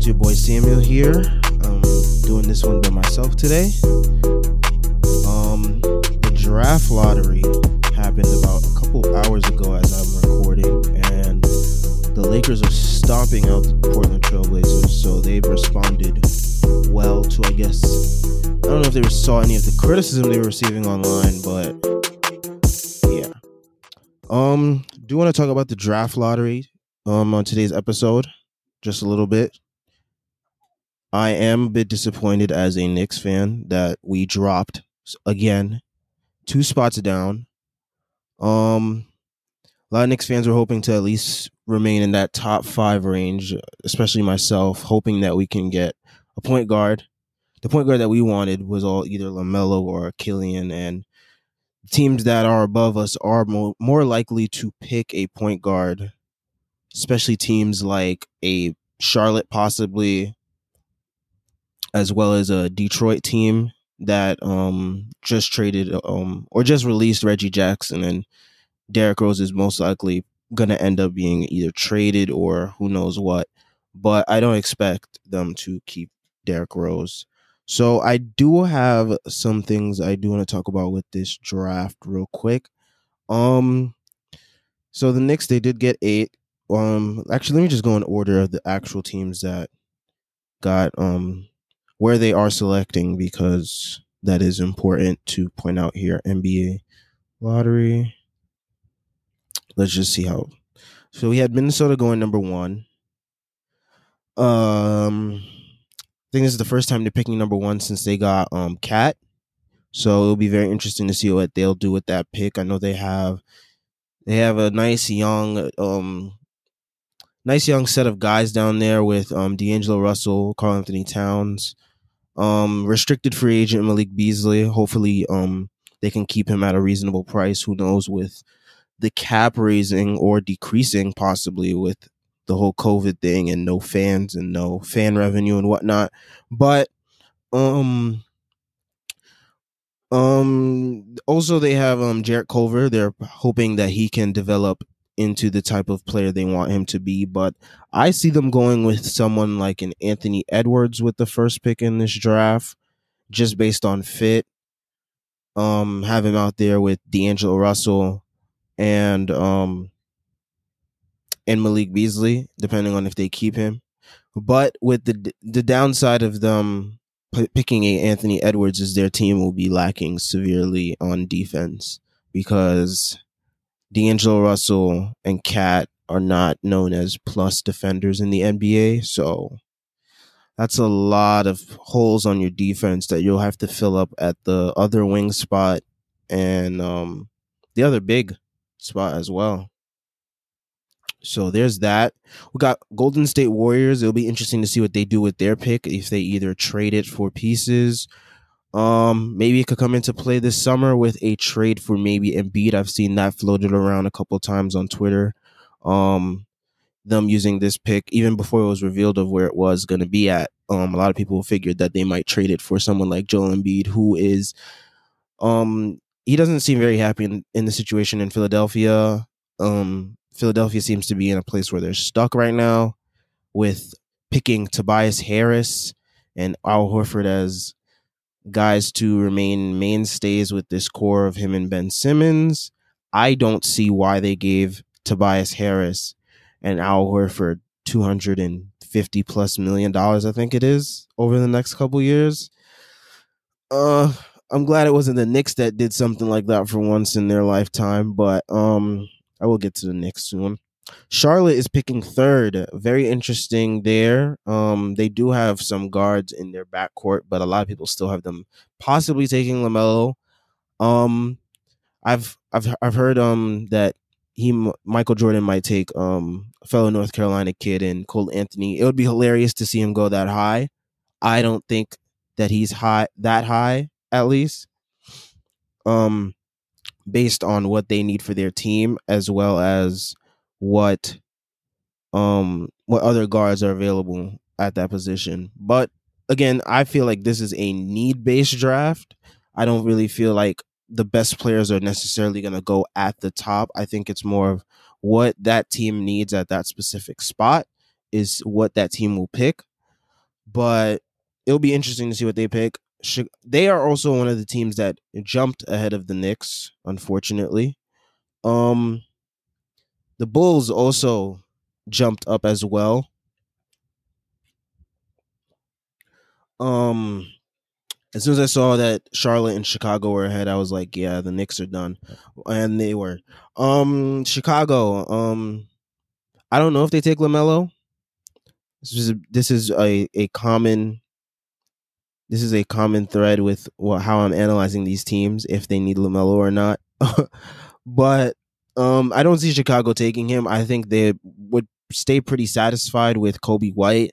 It's your boy Samuel here. I'm doing this one by myself today. Um, the draft lottery happened about a couple hours ago as I'm recording, and the Lakers are stomping out the Portland Trailblazers, so they've responded well to, I guess, I don't know if they saw any of the criticism they were receiving online, but yeah. Um, do want to talk about the draft lottery um on today's episode just a little bit. I am a bit disappointed as a Knicks fan that we dropped again two spots down. Um a lot of Knicks fans were hoping to at least remain in that top five range, especially myself, hoping that we can get a point guard. The point guard that we wanted was all either LaMelo or Killian, and teams that are above us are more, more likely to pick a point guard, especially teams like a Charlotte, possibly, as well as a Detroit team that um just traded um or just released Reggie Jackson and Derrick Rose is most likely gonna end up being either traded or who knows what. But I don't expect them to keep Derrick Rose. So I do have some things I do want to talk about with this draft real quick. Um so the Knicks they did get eight. Um actually let me just go in order of the actual teams that got um where they are selecting because that is important to point out here. NBA lottery. Let's just see how. So we had Minnesota going number one. Um, I think this is the first time they're picking number one since they got um KAT. So it'll be very interesting to see what they'll do with that pick. I know they have they have a nice young um nice young set of guys down there with um D'Angelo Russell, Karl-Anthony Towns, um restricted free agent Malik Beasley. Hopefully um they can keep him at a reasonable price. Who knows with the cap raising or decreasing possibly with the whole COVID thing and no fans and no fan revenue and whatnot. But um um also they have um Jarrett Culver. They're hoping that he can develop into the type of player they want him to be. But I see them going with someone like an Anthony Edwards with the first pick in this draft, just based on fit. Um, have him out there with D'Angelo Russell and um and Malik Beasley, depending on if they keep him. But with the the downside of them picking a Anthony Edwards is their team will be lacking severely on defense because D'Angelo Russell and KAT are not known as plus defenders in the NBA. So that's a lot of holes on your defense that you'll have to fill up at the other wing spot and um, the other big spot as well. So there's that. We got Golden State Warriors. It'll be interesting to see what they do with their pick if they either trade it for pieces. Um, maybe it could come into play this summer with a trade for maybe Embiid. I've seen that floated around a couple times on Twitter. Um, them using this pick even before it was revealed of where it was going to be at. Um, a lot of people figured that they might trade it for someone like Joel Embiid, who is, um, he doesn't seem very happy in, in the situation in Philadelphia. Um, Philadelphia seems to be in a place where they're stuck right now with picking Tobias Harris and Al Horford as guys to remain mainstays with this core of him and Ben Simmons. I don't see why they gave Tobias Harris and Al Horford 250 plus million dollars, I think it is, over the next couple years. Uh I'm glad it wasn't the Knicks that did something like that for once in their lifetime, but um I will get to the Knicks soon. Charlotte is picking third. Very interesting there. Um, they do have some guards in their backcourt, but a lot of people still have them possibly taking Lamelo. Um, I've I've I've heard um that he Michael Jordan might take um a fellow North Carolina kid and Cole Anthony. It would be hilarious to see him go that high. I don't think that he's high that high at least. Um, based on what they need for their team as well as what um what other guards are available at that position. But again, I feel like this is a need based draft. I don't really feel like the best players are necessarily going to go at the top. I think it's more of what that team needs at that specific spot. is what that team will pick. But it'll be interesting to see what they pick. They are also one of the teams that jumped ahead of the Knicks, unfortunately. Um, the Bulls also jumped up as well. Um, as soon as I saw that Charlotte and Chicago were ahead, I was like, yeah, the Knicks are done. And they were. Um Chicago, um I don't know if they take LaMelo. This is this is a, a common this is a common thread with how I'm analyzing these teams if they need LaMelo or not. but um I don't see Chicago taking him. I think they would stay pretty satisfied with Coby White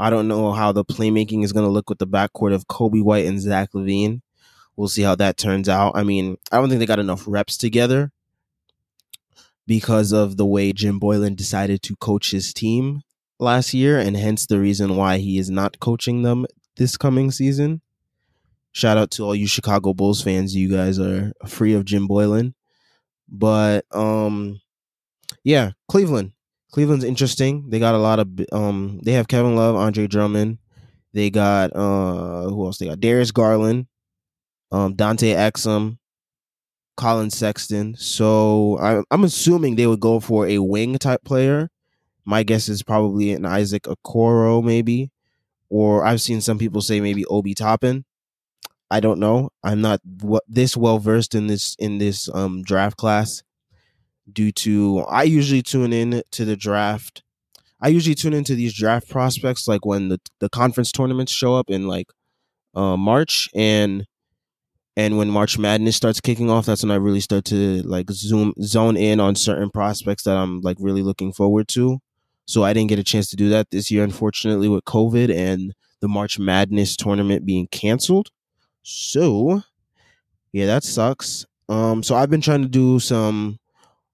I don't know how the playmaking is going to look with the backcourt of Coby White and Zach LaVine. We'll see how that turns out. I mean, I don't think they got enough reps together because of the way Jim Boylen decided to coach his team last year, and hence the reason why he is not coaching them this coming season. Shout out to all you Chicago Bulls fans. You guys are free of Jim Boylen. But um yeah, Cleveland. Cleveland's interesting. They got a lot of um they have Kevin Love, Andre Drummond. They got uh who else? They got Darius Garland, um Dante Exum, Collin Sexton. So I, I'm assuming they would go for a wing type player. My guess is probably an Isaac Okoro, maybe, or I've seen some people say maybe Obi Toppin. I don't know. I'm not this well versed in this in this um draft class due to I usually tune in to the draft. I usually tune into these draft prospects like when the, the conference tournaments show up in like uh, March and and when March Madness starts kicking off, that's when I really start to like zoom zone in on certain prospects that I'm like really looking forward to. So I didn't get a chance to do that this year, unfortunately, with COVID and the March Madness tournament being canceled. So yeah, that sucks. Um, so I've been trying to do some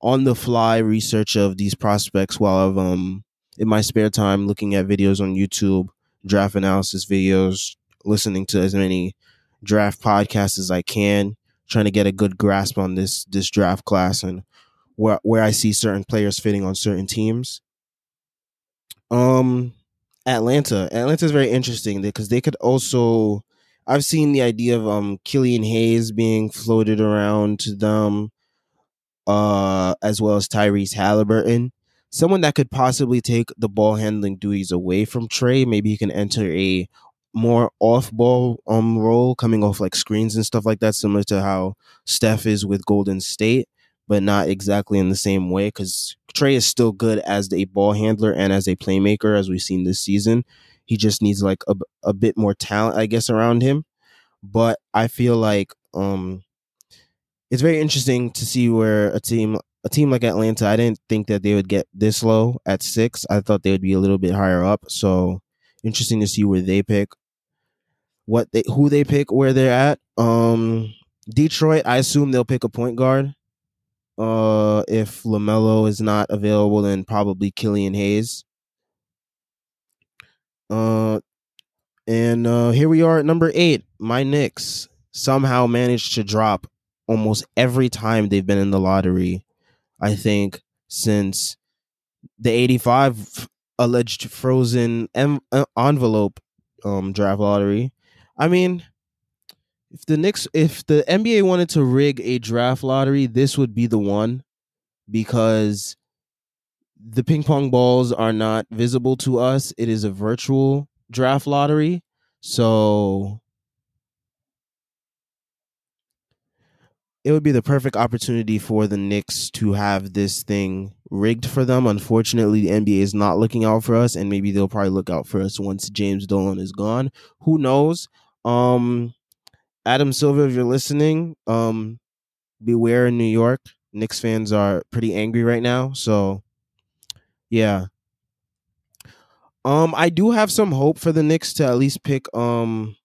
on the fly research of these prospects while I've um in my spare time looking at videos on YouTube, draft analysis videos, listening to as many draft podcasts as I can, trying to get a good grasp on this this draft class and where where I see certain players fitting on certain teams. Um Atlanta. Atlanta is very interesting because they could also I've seen the idea of um Killian Hayes being floated around to them uh, as well as Tyrese Haliburton. Someone that could possibly take the ball handling duties away from Trey. Maybe he can enter a more off ball um role, coming off like screens and stuff like that, similar to how Steph is with Golden State, but not exactly in the same way. Because Trey is still good as a ball handler and as a playmaker, as we've seen this season. He just needs like a, a bit more talent, I guess, around him. But I feel like um it's very interesting to see where a team a team like Atlanta, I didn't think that they would get this low at six. I thought they would be a little bit higher up. So interesting to see where they pick, what they who they pick, where they're at. Um, Detroit, I assume they'll pick a point guard. Uh, if Lamelo is not available, then probably Killian Hayes. Uh, and uh, here we are at number eight. My Knicks somehow managed to drop almost every time they've been in the lottery. I think since the 85 alleged frozen uh, envelope um, draft lottery. I mean, if the Knicks, if the NBA wanted to rig a draft lottery, this would be the one because the ping pong balls are not visible to us. It is a virtual draft lottery. So it would be the perfect opportunity for the Knicks to have this thing rigged for them. Unfortunately, the NBA is not looking out for us, and maybe they'll probably look out for us once James Dolan is gone. Who knows? Um, Adam Silver, if you're listening, um, beware in New York. Knicks fans are pretty angry right now, so yeah. Um, I do have some hope for the Knicks to at least pick um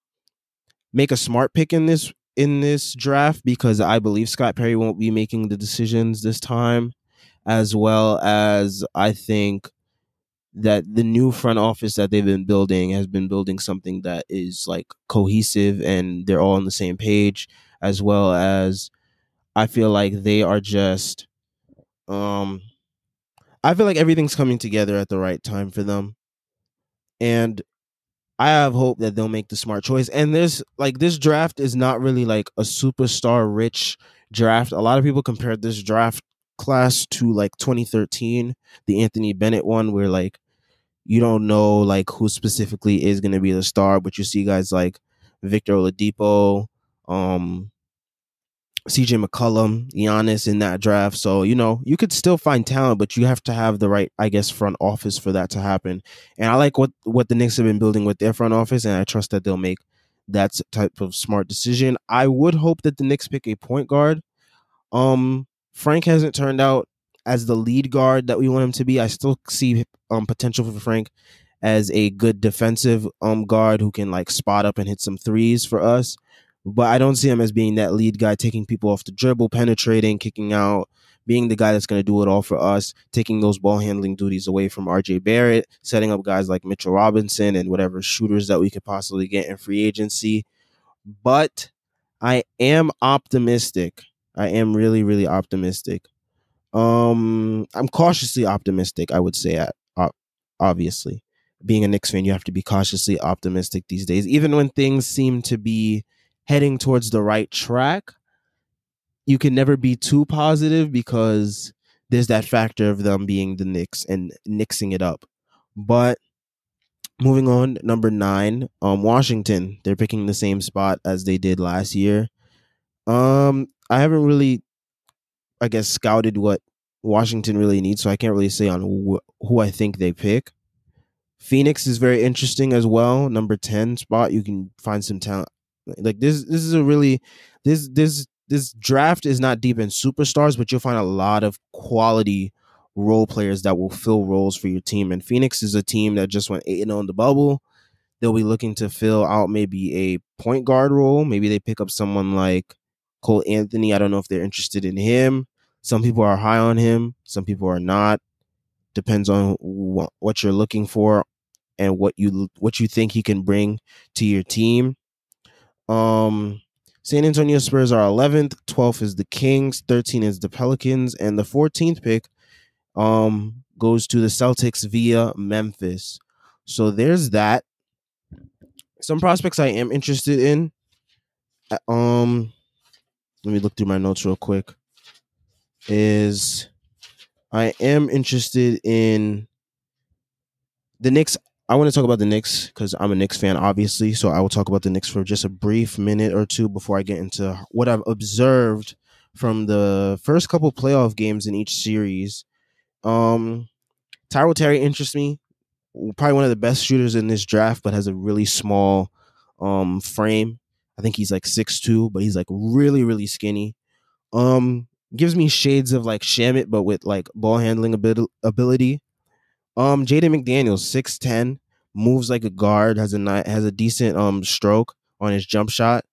make a smart pick in this in this draft because I believe Scott Perry won't be making the decisions this time, as well as I think that the new front office that they've been building has been building something that is like cohesive and they're all on the same page, as well as I feel like they are just um I feel like everything's coming together at the right time for them. And I have hope that they'll make the smart choice. And this like this draft is not really like a superstar rich draft. A lot of people compared this draft class to like 2013, the Anthony Bennett one, where like you don't know like who specifically is going to be the star, but you see guys like Victor Oladipo, um, CJ McCollum, Giannis in that draft. So, you know, you could still find talent, but you have to have the right, I guess, front office for that to happen. And I like what what the Knicks have been building with their front office, and I trust that they'll make that type of smart decision. I would hope that the Knicks pick a point guard. Um, Frank hasn't turned out as the lead guard that we want him to be. I still see um potential for Frank as a good defensive um guard who can like spot up and hit some threes for us but I don't see him as being that lead guy, taking people off the dribble, penetrating, kicking out, being the guy that's going to do it all for us, taking those ball handling duties away from RJ Barrett, setting up guys like Mitchell Robinson and whatever shooters that we could possibly get in free agency. But I am optimistic. I am really, really optimistic. Um, I'm cautiously optimistic. I would say, obviously, being a Knicks fan, you have to be cautiously optimistic these days, even when things seem to be heading towards the right track, you can never be too positive because there's that factor of them being the Knicks and nixing it up. But moving on, number nine, um, Washington. They're picking the same spot as they did last year. Um, I haven't really, I guess, scouted what Washington really needs, so I can't really say on who, who I think they pick. Phoenix is very interesting as well. Number 10 spot. You can find some talent. Like this this is a really this this this draft is not deep in superstars, but you'll find a lot of quality role players that will fill roles for your team. And Phoenix is a team that just went 8 on oh the bubble. They'll be looking to fill out maybe a point guard role. Maybe they pick up someone like Cole Anthony. I don't know if they're interested in him. Some people are high on him, some people are not. Depends on what you're looking for and what you what you think he can bring to your team. Um, San Antonio Spurs are 11th, 12th is the Kings, 13 is the Pelicans, and the 14th pick um goes to the Celtics via Memphis. So there's that. Some prospects I am interested in. Uh, um, let me look through my notes real quick. Is I am interested in the Knicks. I want to talk about the Knicks because I'm a Knicks fan, obviously. So I will talk about the Knicks for just a brief minute or two before I get into what I've observed from the first couple playoff games in each series. Um, Tyrell Terry interests me. Probably one of the best shooters in this draft, but has a really small um frame. I think he's like six two, but he's like really, really skinny. Um, gives me shades of like Shamet, but with like ball handling ability. Um, Jaden McDaniels, six ten, moves like a guard, has a has a decent um stroke on his jump shot.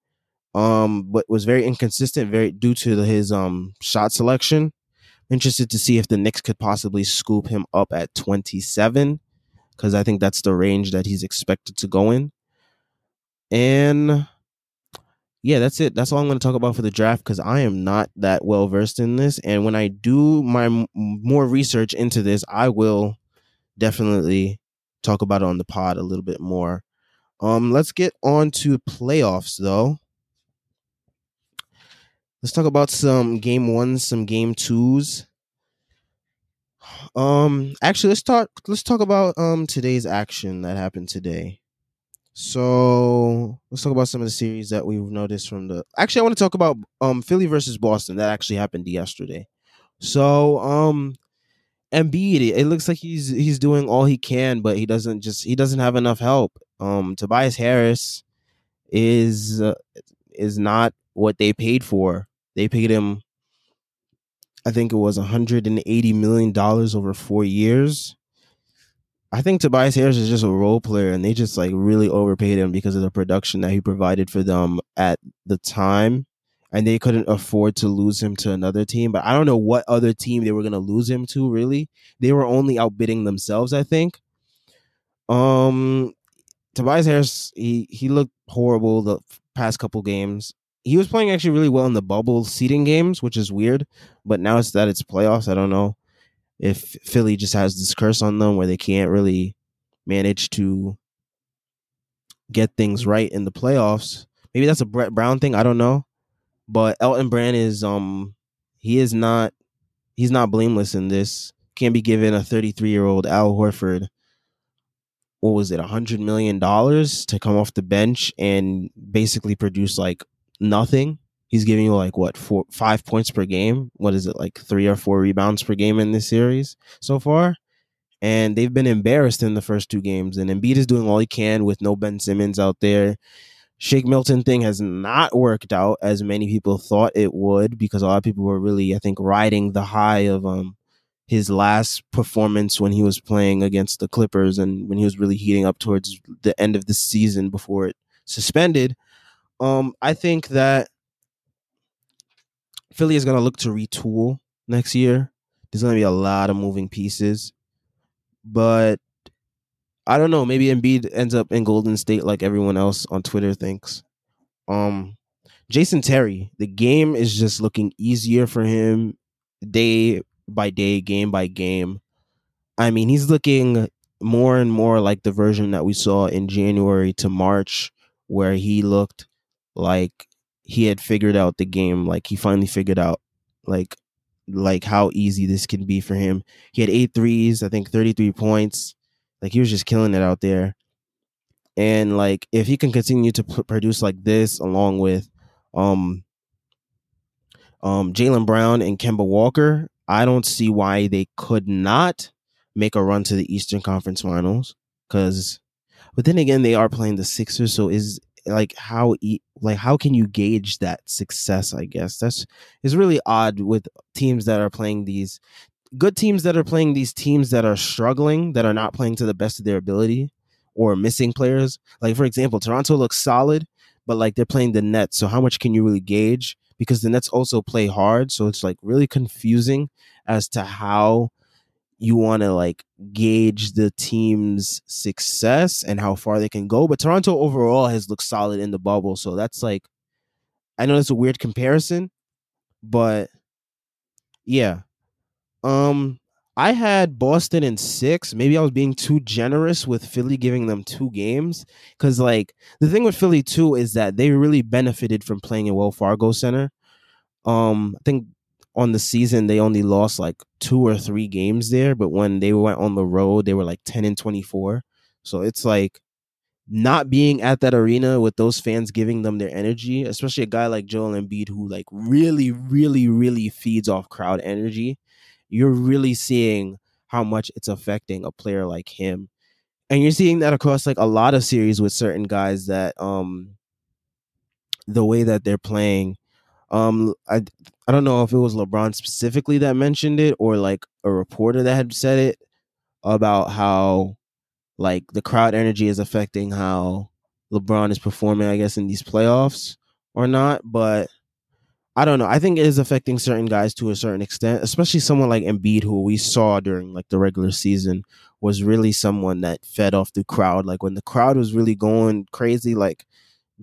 Um, but was very inconsistent, very due to the, his um shot selection. Interested to see if the Knicks could possibly scoop him up at twenty seven, because I think that's the range that he's expected to go in. And yeah, that's it. That's all I'm going to talk about for the draft because I am not that well versed in this. And when I do my m- more research into this, I will definitely talk about it on the pod a little bit more. Um, let's get on to playoffs though. Let's talk about some game ones, some game twos. Um, actually, let's talk. Let's talk about um today's action that happened today. So let's talk about some of the series that we've noticed from the. Actually, I want to talk about um Philly versus Boston. That actually happened yesterday. So um Embiid, it looks like he's he's doing all he can, but he doesn't just he doesn't have enough help. Um, Tobias Harris is uh, is not what they paid for. They paid him, I think it was 180 million dollars over four years. I think Tobias Harris is just a role player, and they just like really overpaid him because of the production that he provided for them at the time and they couldn't afford to lose him to another team. But I don't know what other team they were going to lose him to. Really, they were only outbidding themselves. I think. Um, Tobias Harris, he he looked horrible the past couple games. He was playing actually really well in the bubble seeding games, which is weird. But now it's that it's playoffs. I don't know. if Philly just has this curse on them where they can't really manage to get things right in the playoffs. Maybe that's a Brett Brown thing. I don't know. But Elton Brand is um he is not he's not blameless in this. Can't be given a 33 year old Al Horford. What was it, a hundred million dollars to come off the bench and basically produce like nothing? He's giving you like what four five points per game. What is it like three or four rebounds per game in this series so far? And they've been embarrassed in the first two games. And Embiid is doing all he can with no Ben Simmons out there. Shake Milton thing has not worked out as many people thought it would because a lot of people were really, I think, riding the high of um his last performance when he was playing against the Clippers and when he was really heating up towards the end of the season before it suspended. Um, I think that Philly is going to look to retool next year. There's going to be a lot of moving pieces, but I don't know. Maybe Embiid ends up in Golden State like everyone else on Twitter thinks. Um, Jason Terry, the game is just looking easier for him day by day, game by game. I mean, he's looking more and more like the version that we saw in January to March, where he looked like he had figured out the game. Like he finally figured out like like how easy this can be for him. He had eight threes, I think 33 points. Like he was just killing it out there. And like if he can continue to p- produce like this along with um um Jaylen Brown and Kemba Walker, I don't see why they could not make a run to the Eastern Conference Finals cuz but then again they are playing the Sixers so is like how e- like how can you gauge that success i guess that's is really odd with teams that are playing these good teams that are playing these teams that are struggling that are not playing to the best of their ability or missing players like for example toronto looks solid but like they're playing the nets so how much can you really gauge because the nets also play hard so it's like really confusing as to how you want to like gauge the team's success and how far they can go. But Toronto overall has looked solid in the bubble. So that's like, I know that's a weird comparison, but yeah. Um, I had Boston in six. Maybe I was being too generous with Philly giving them two games. Cause like the thing with Philly too is that they really benefited from playing in Wells Fargo Center. Um, I think on the season they only lost like two or three games there, but when they went on the road, they were like 10 and 24. So it's like not being at that arena with those fans giving them their energy, especially a guy like Joel Embiid who like really, really, really feeds off crowd energy. You're really seeing how much it's affecting a player like him. And you're seeing that across like a lot of series with certain guys that um the way that they're playing um, I I don't know if it was LeBron specifically that mentioned it or like a reporter that had said it about how like the crowd energy is affecting how LeBron is performing, I guess, in these playoffs or not. But I don't know. I think it is affecting certain guys to a certain extent, especially someone like Embiid, who we saw during like the regular season was really someone that fed off the crowd. Like when the crowd was really going crazy, like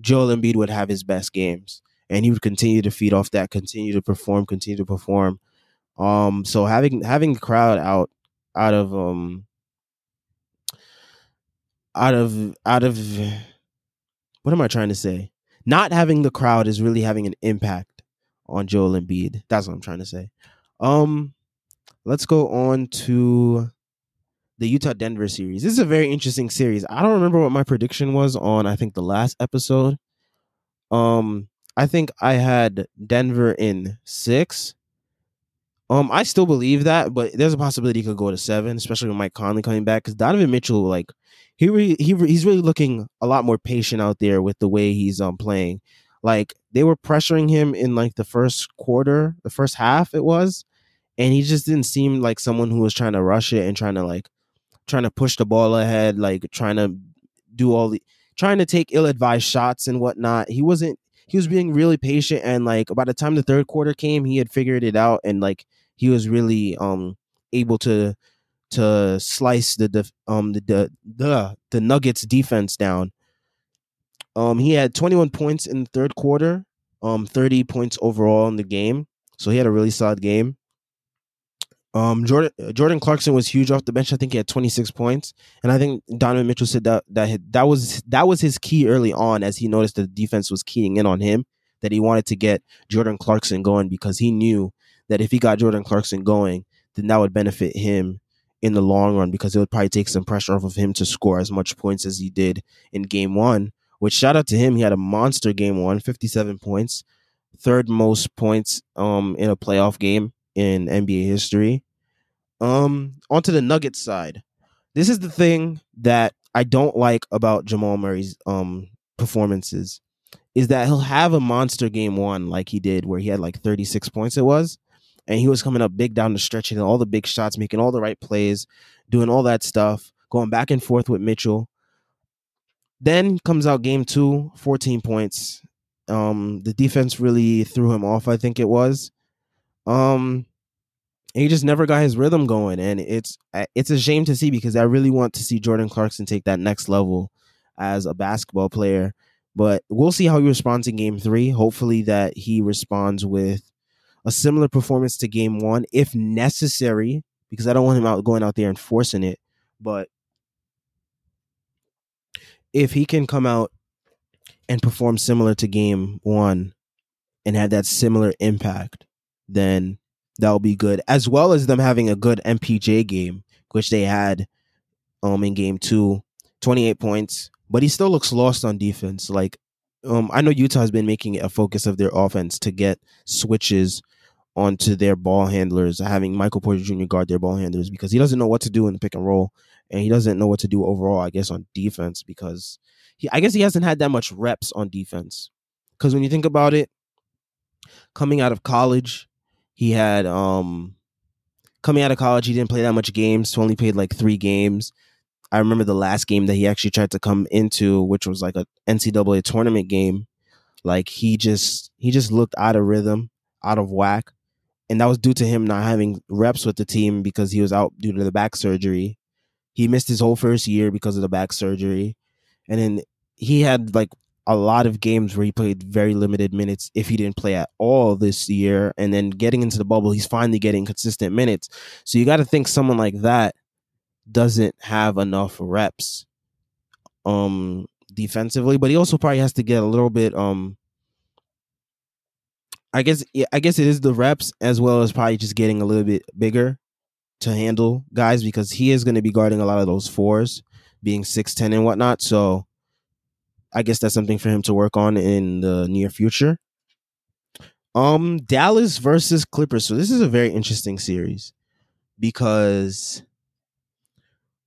Joel Embiid would have his best games and he would continue to feed off that, continue to perform, continue to perform. Um, so having having the crowd out out of um out of out of what am I trying to say? Not having the crowd is really having an impact on Joel Embiid. That's what I'm trying to say. Um, let's go on to the Utah Denver series. This is a very interesting series. I don't remember what my prediction was on I think the last episode. Um, I think I had Denver in six. Um, I still believe that, but there's a possibility he could go to seven, especially with Mike Conley coming back. Because Donovan Mitchell, like, he re- he re- he's really looking a lot more patient out there with the way he's um playing. Like they were pressuring him in like the first quarter, the first half it was, and he just didn't seem like someone who was trying to rush it and trying to like trying to push the ball ahead, like trying to do all the trying to take ill-advised shots and whatnot. He wasn't he was being really patient and like by the time the third quarter came, he had figured it out and like he was really um able to to slice the def, um the, the the the Nuggets defense down. Um he had 21 points in the third quarter, um 30 points overall in the game. So he had a really solid game. Um, Jordan Jordan Clarkson was huge off the bench. I think he had 26 points, and I think Donovan Mitchell said that that that was that was his key early on, as he noticed the defense was keying in on him. That he wanted to get Jordan Clarkson going because he knew that if he got Jordan Clarkson going, then that would benefit him in the long run because it would probably take some pressure off of him to score as much points as he did in game one. Which shout out to him, he had a monster game one, 57 points, third most points um in a playoff game in NBA history. Um, onto the Nuggets side. This is the thing that I don't like about Jamal Murray's um performances is that he'll have a monster game one like he did where he had like 36 points it was and he was coming up big down the stretch hitting all the big shots making all the right plays doing all that stuff going back and forth with Mitchell then comes out game 2 14 points. Um the defense really threw him off I think it was. Um he just never got his rhythm going and it's it's a shame to see because I really want to see Jordan Clarkson take that next level as a basketball player. But we'll see how he responds in game 3 hopefully that he responds with a similar performance to game 1 if necessary because I don't want him out going out there and forcing it. But if he can come out and perform similar to game 1 and have that similar impact then that'll be good, as well as them having a good MPJ game, which they had um in game two, 28 points. But he still looks lost on defense. Like um I know Utah has been making a focus of their offense to get switches onto their ball handlers, having Michael Porter Jr. guard their ball handlers because he doesn't know what to do in the pick and roll, and he doesn't know what to do overall. I guess on defense because he, I guess he hasn't had that much reps on defense. Because when you think about it, coming out of college, he had um coming out of college, he didn't play that much games. He only played like three games. I remember the last game that he actually tried to come into, which was like a NCAA tournament game. Like he just he just looked out of rhythm, out of whack, and that was due to him not having reps with the team because he was out due to the back surgery. He missed his whole first year because of the back surgery, and then he had like a lot of games where he played very limited minutes if he didn't play at all this year. And then getting into the bubble he's finally getting consistent minutes. So you got to think someone like that doesn't have enough reps um defensively but he also probably has to get a little bit um I guess I guess it is the reps as well as probably just getting a little bit bigger to handle guys because he is going to be guarding a lot of those fours being 6'10 and whatnot so I guess that's something for him to work on in the near future. Um, Dallas versus Clippers. So this is a very interesting series because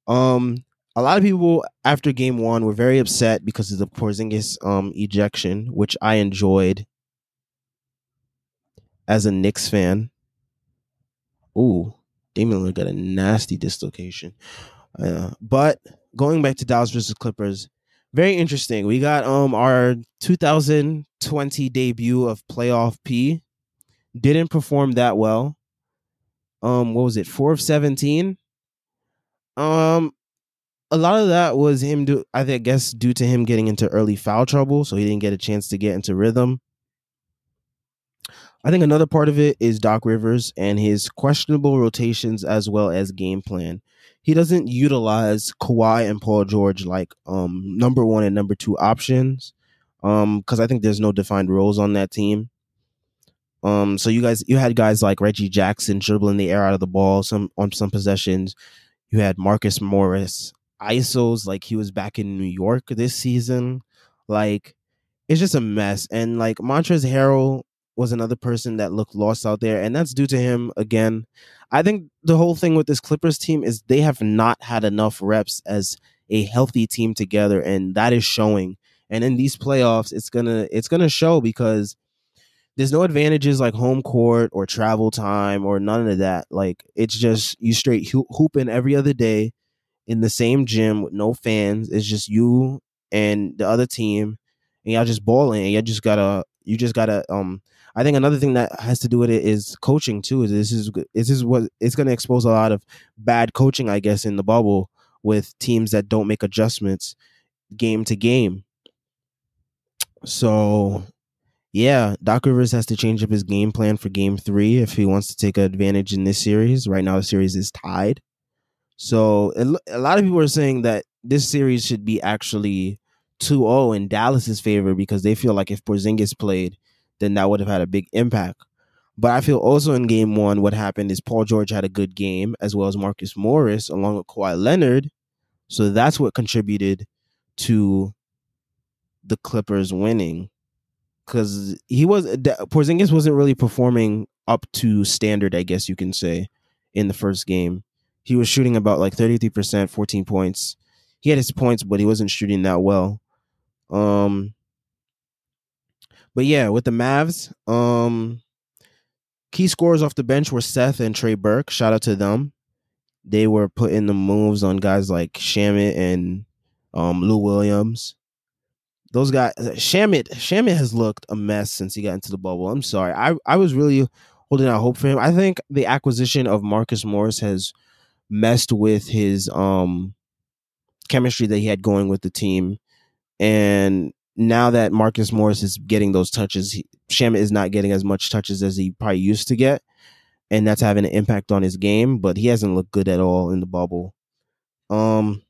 um a lot of people after game one were very upset because of the Porzingis um ejection, which I enjoyed as a Knicks fan. Ooh, Damian Lillard got a nasty dislocation. Uh, but going back to Dallas versus Clippers, very interesting. We got um our 2020 debut of playoff P. Didn't perform that well. Um, what was it? Four of 17. Um, a lot of that was him do I think guess due to him getting into early foul trouble, so he didn't get a chance to get into rhythm. I think another part of it is Doc Rivers and his questionable rotations as well as game plan he doesn't utilize Kawhi and Paul George like um number one and number two options. Um, because I think there's no defined roles on that team. Um, so you guys you had guys like Reggie Jackson dribbling the air out of the ball some on some possessions. You had Marcus Morris, ISOs like he was back in New York this season. Like it's just a mess. And like Montrezl Harrell was another person that looked lost out there, and that's due to him again. I think the whole thing with this Clippers team is they have not had enough reps as a healthy team together, and that is showing. And in these playoffs, it's gonna it's gonna show because there's no advantages like home court or travel time or none of that. Like it's just you straight hooping every other day in the same gym with no fans. It's just you and the other team, and y'all just balling. And y'all just gotta you just gotta um I think another thing that has to do with it is coaching too. Is this is this is what it's going to expose a lot of bad coaching, I guess, in the bubble with teams that don't make adjustments game to game. So yeah, Doc Rivers has to change up his game plan for game three if he wants to take advantage in this series. Right now, the series is tied. So a lot of people are saying that this series should be actually 2-0 in Dallas's favor because they feel like if Porzingis played, then that would have had a big impact. But I feel also in game one, what happened is Paul George had a good game, as well as Marcus Morris, along with Kawhi Leonard. So that's what contributed to the Clippers winning. Because he was Porzingis wasn't really performing up to standard, I guess you can say, in the first game he was shooting about like 33%, 14 points. He had his points, but he wasn't shooting that well. Um but yeah, with the Mavs, um key scorers off the bench were Seth and Trey Burke. Shout out to them. They were putting the moves on guys like Shamet and um Lou Williams. Those guys Shamet Shamet has looked a mess since he got into the bubble. I'm sorry. I, I was really holding out hope for him. I think the acquisition of Marcus Morris has messed with his um chemistry that he had going with the team. And now that Marcus Morris is getting those touches, he, Shamet is not getting as much touches as he probably used to get. And that's having an impact on his game, but he hasn't looked good at all in the bubble. Um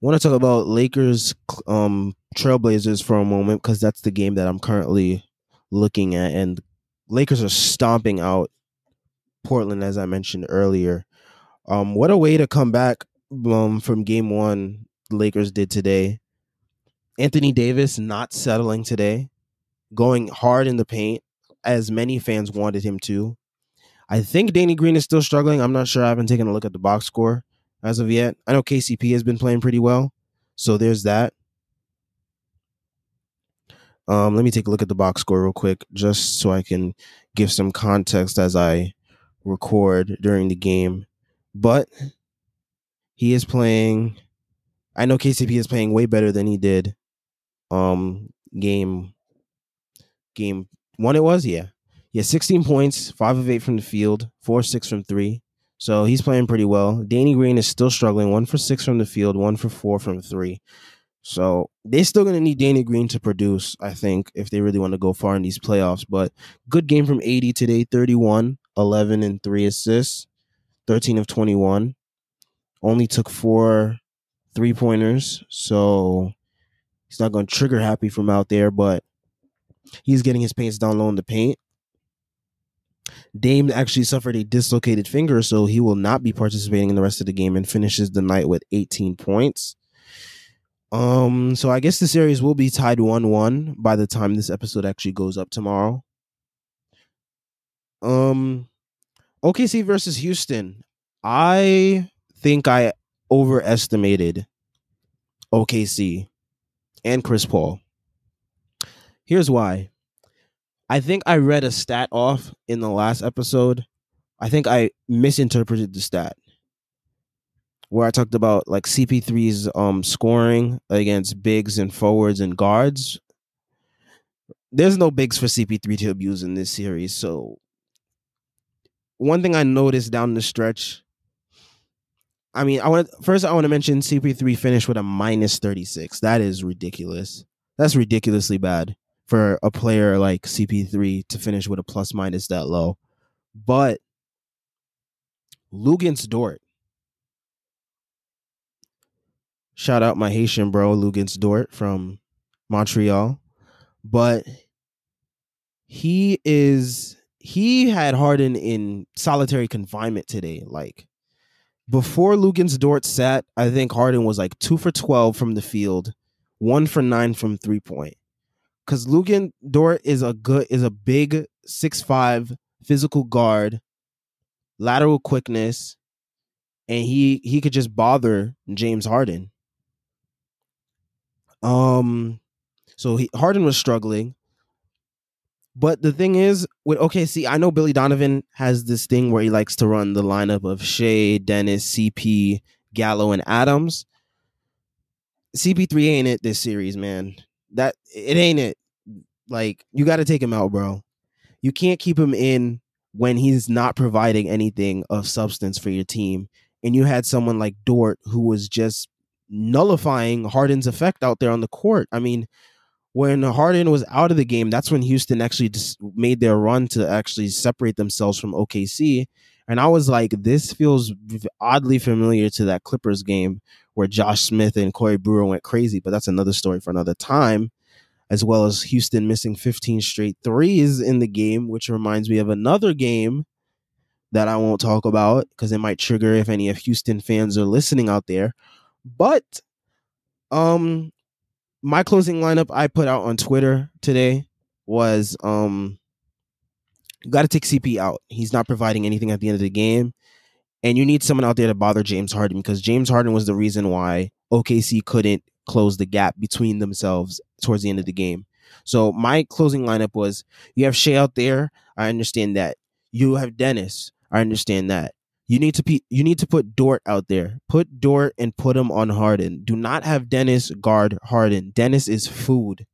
want to talk about Lakers um Trailblazers for a moment because that's the game that I'm currently looking at and Lakers are stomping out Portland, as I mentioned earlier. Um, what a way to come back um, from game one, Lakers did today. Anthony Davis not settling today, going hard in the paint, as many fans wanted him to. I think Danny Green is still struggling. I'm not sure. I haven't taken a look at the box score as of yet. I know KCP has been playing pretty well. So there's that. Um, let me take a look at the box score real quick, just so I can give some context as I record during the game, but he is playing. I know KCP is playing way better than he did. Um, game game one it was yeah yeah 16 points, five of eight from the field, four six from three. So he's playing pretty well. Danny Green is still struggling, one for six from the field, one for four from three. So they're still going to need Danny Green to produce, I think, if they really want to go far in these playoffs. But good game from AD today, 31, 11 and three assists, 13 of 21. Only took four three pointers. So he's not going to trigger happy from out there, but he's getting his paints down low in the paint. Dame actually suffered a dislocated finger, so he will not be participating in the rest of the game and finishes the night with 18 points. Um, so I guess the series will be tied one one by the time this episode actually goes up tomorrow. Um, OKC versus Houston. I think I overestimated OKC and Chris Paul. Here's why. I think I read a stat off in the last episode. I think I misinterpreted the stat where I talked about like CP3's um scoring against bigs and forwards and guards. There's no bigs for CP3 to abuse in this series. So one thing I noticed down the stretch, I mean, I want first I want to mention CP3 finished with a minus 36. That is ridiculous. That's ridiculously bad for a player like CP3 to finish with a plus minus that low. But Luguentz Dort Shout out my Haitian bro, Luguentz Dort from Montreal. But he is he had Harden in solitary confinement today. Like before Luguentz Dort sat, I think Harden was like two for twelve from the field, one for nine from three point. Cause Luguentz Dort is a good is a big six five physical guard, lateral quickness, and he he could just bother James Harden. Um, so he Harden was struggling. But the thing is, with OKC, I know Billy Donovan has this thing where he likes to run the lineup of Shai, Dennis, CP, Gallo, and Adams. CP3 ain't it this series, man. That it ain't it. Like you got to take him out, bro. You can't keep him in when he's not providing anything of substance for your team. And you had someone like Dort who was just nullifying Harden's effect out there on the court. I mean, when Harden was out of the game, that's when Houston actually just made their run to actually separate themselves from OKC. And I was like, this feels oddly familiar to that Clippers game where Josh Smith and Corey Brewer went crazy, but that's another story for another time. As well as Houston missing 15 straight threes in the game, which reminds me of another game that I won't talk about because it might trigger if any of Houston fans are listening out there. But um my closing lineup I put out on Twitter today was um got to take CP out. He's not providing anything at the end of the game. And you need someone out there to bother James Harden because James Harden was the reason why OKC couldn't close the gap between themselves towards the end of the game. So my closing lineup was you have Shai out there. I understand that. You have Dennis. I understand that. You need to pe- you need to put Dort out there. Put Dort and put him on Harden. Do not have Dennis guard Harden. Dennis is food.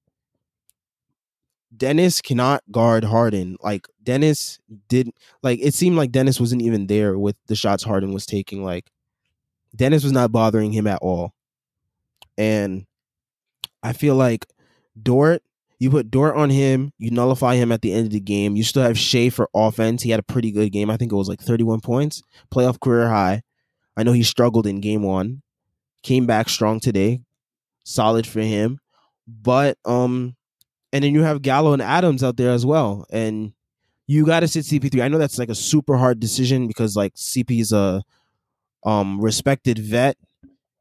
Dennis cannot guard Harden. Like Dennis did like it seemed like Dennis wasn't even there with the shots Harden was taking. Like Dennis was not bothering him at all. And I feel like Dort, you put Dort on him, you nullify him at the end of the game. You still have Shai for offense. He had a pretty good game. I think it was like 31 points, playoff career high. I know he struggled in game one, came back strong today. Solid for him. But um and then you have Gallo and Adams out there as well. And you got to sit CP3. I know that's like a super hard decision because like CP is a um respected vet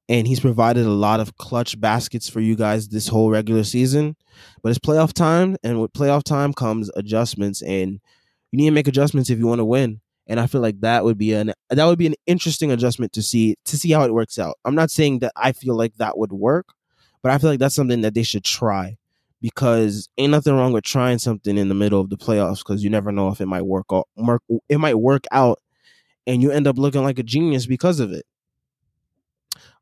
and he's provided a lot of clutch baskets for you guys this whole regular season. But it's playoff time, and with playoff time comes adjustments, and you need to make adjustments if you want to win. And I feel like that would be an that would be an interesting adjustment to see to see how it works out. I'm not saying that I feel like that would work, but I feel like that's something that they should try because ain't nothing wrong with trying something in the middle of the playoffs because you never know if it might work out. It might work out, and you end up looking like a genius because of it.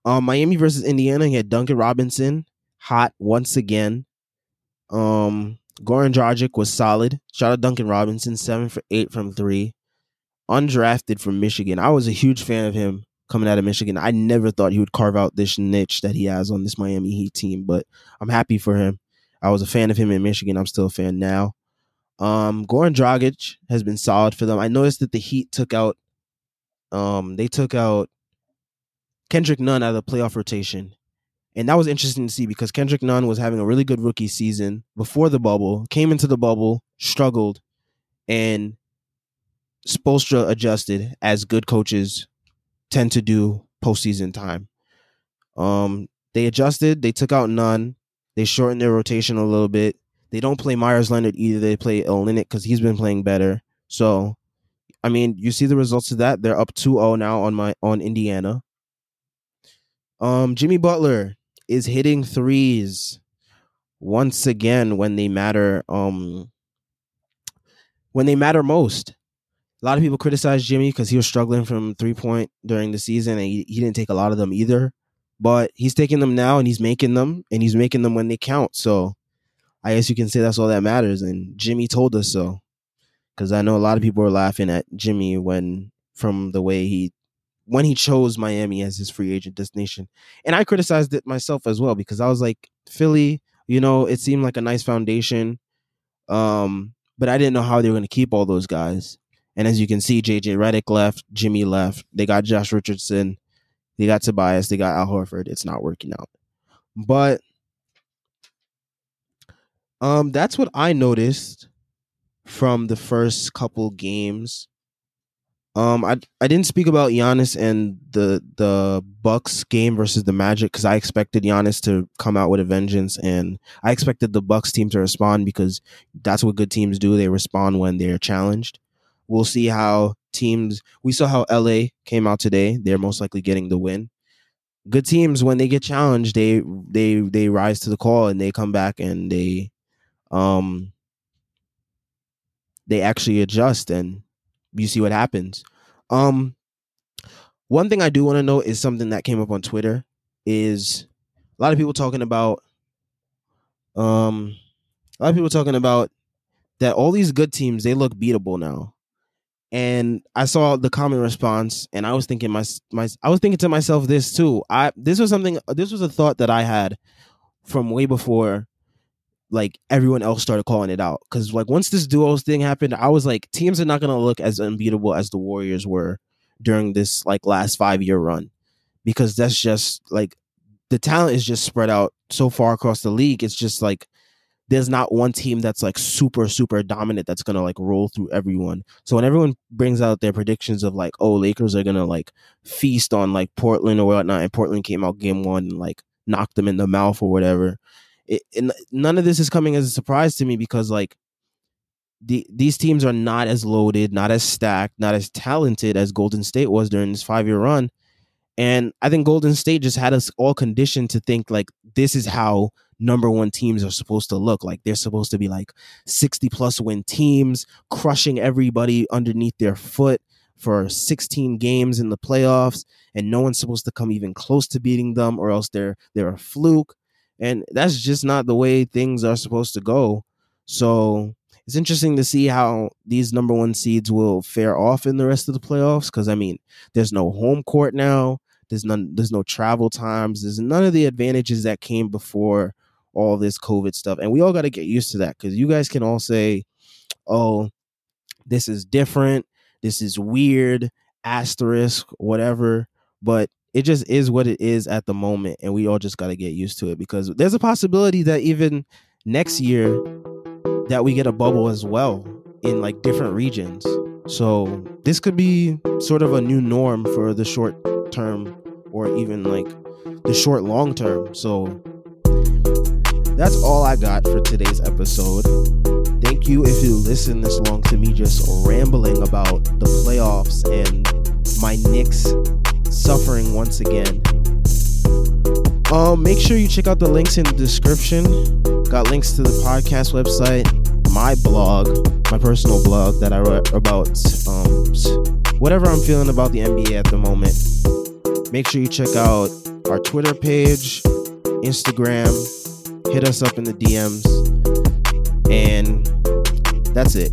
Um, Miami versus Indiana, he had Duncan Robinson hot once again. Um, Goran Dragic was solid. Shout out Duncan Robinson, seven for eight from three. Undrafted from Michigan. I was a huge fan of him coming out of Michigan. I never thought he would carve out this niche that he has on this Miami Heat team, but I'm happy for him. I was a fan of him in Michigan. I'm still a fan now. Um, Goran Dragic has been solid for them. I noticed that the Heat took out, um, they took out Kendrick Nunn out of the playoff rotation. And that was interesting to see because Kendrick Nunn was having a really good rookie season before the bubble, came into the bubble, struggled, and Spoelstra adjusted as good coaches tend to do postseason time. Um, they adjusted, they took out Nunn, they shortened their rotation a little bit. They don't play Meyers Leonard either. They play Olynyk because he's been playing better. So, I mean, you see the results of that. They're up 2-0 now on my on Indiana. Um, Jimmy Butler is hitting threes once again when they matter. Um, when they matter most. A lot of people criticize Jimmy because he was struggling from three point during the season, and he, he didn't take a lot of them either. But he's taking them now, and he's making them, and he's making them when they count. So I guess you can say that's all that matters. And Jimmy told us so, because I know a lot of people are laughing at Jimmy when from the way he when he chose Miami as his free agent destination. And I criticized it myself as well because I was like, Philly, you know, it seemed like a nice foundation. Um, but I didn't know how they were going to keep all those guys. And as you can see, JJ Redick left, Jimmy left. They got Josh Richardson, they got Tobias, they got Al Horford. It's not working out. But um, that's what I noticed from the first couple games um, I I didn't speak about Giannis and the the Bucks game versus the Magic because I expected Giannis to come out with a vengeance, and I expected the Bucks team to respond because that's what good teams do. They respond when they're challenged. We'll see how teams. We saw how LA came out today. They're most likely getting the win. Good teams when they get challenged, they they they rise to the call and they come back and they um they actually adjust and you see what happens. Um, one thing I do want to know is something that came up on Twitter is a lot of people talking about um a lot of people talking about that all these good teams they look beatable now. And I saw the common response and I was thinking my my I was thinking to myself this too. I this was something this was a thought that I had from way before like everyone else started calling it out because like once this duos thing happened, I was like, teams are not gonna look as unbeatable as the Warriors were during this like last five year run because that's just like the talent is just spread out so far across the league. It's just like there's not one team that's like super super dominant that's gonna like roll through everyone. So when everyone brings out their predictions of like, oh, Lakers are gonna like feast on like Portland or whatnot, and Portland came out game one and like knocked them in the mouth or whatever it, it, none of this is coming as a surprise to me because like the, these teams are not as loaded, not as stacked, not as talented as Golden State was during this five year run. And I think Golden State just had us all conditioned to think like this is how number one teams are supposed to look. Like they're supposed to be like 60 plus win teams, crushing everybody underneath their foot for 16 games in the playoffs, and no one's supposed to come even close to beating them, or else they're they're a fluke and that's just not the way things are supposed to go. So it's interesting to see how these number one seeds will fare off in the rest of the playoffs. Because I mean, there's no home court now. There's none. There's no travel times. There's none of the advantages that came before all this COVID stuff, and we all got to get used to that. Because you guys can all say, "Oh, this is different. This is weird." Asterisk, whatever. But it just is what it is at the moment and we all just got to get used to it because there's a possibility that even next year that we get a bubble as well in like different regions. So this could be sort of a new norm for the short term or even like the short long term. So that's all i got for today's episode. Thank you if you listen this long to me just rambling about the playoffs and my Knicks suffering once again. Um, make sure you check out the links in the description. Got links to the podcast website, my blog, my personal blog that I write about um, whatever I'm feeling about the NBA at the moment. Make sure you check out our Twitter page, Instagram. Hit us up in the DMs. And that's it.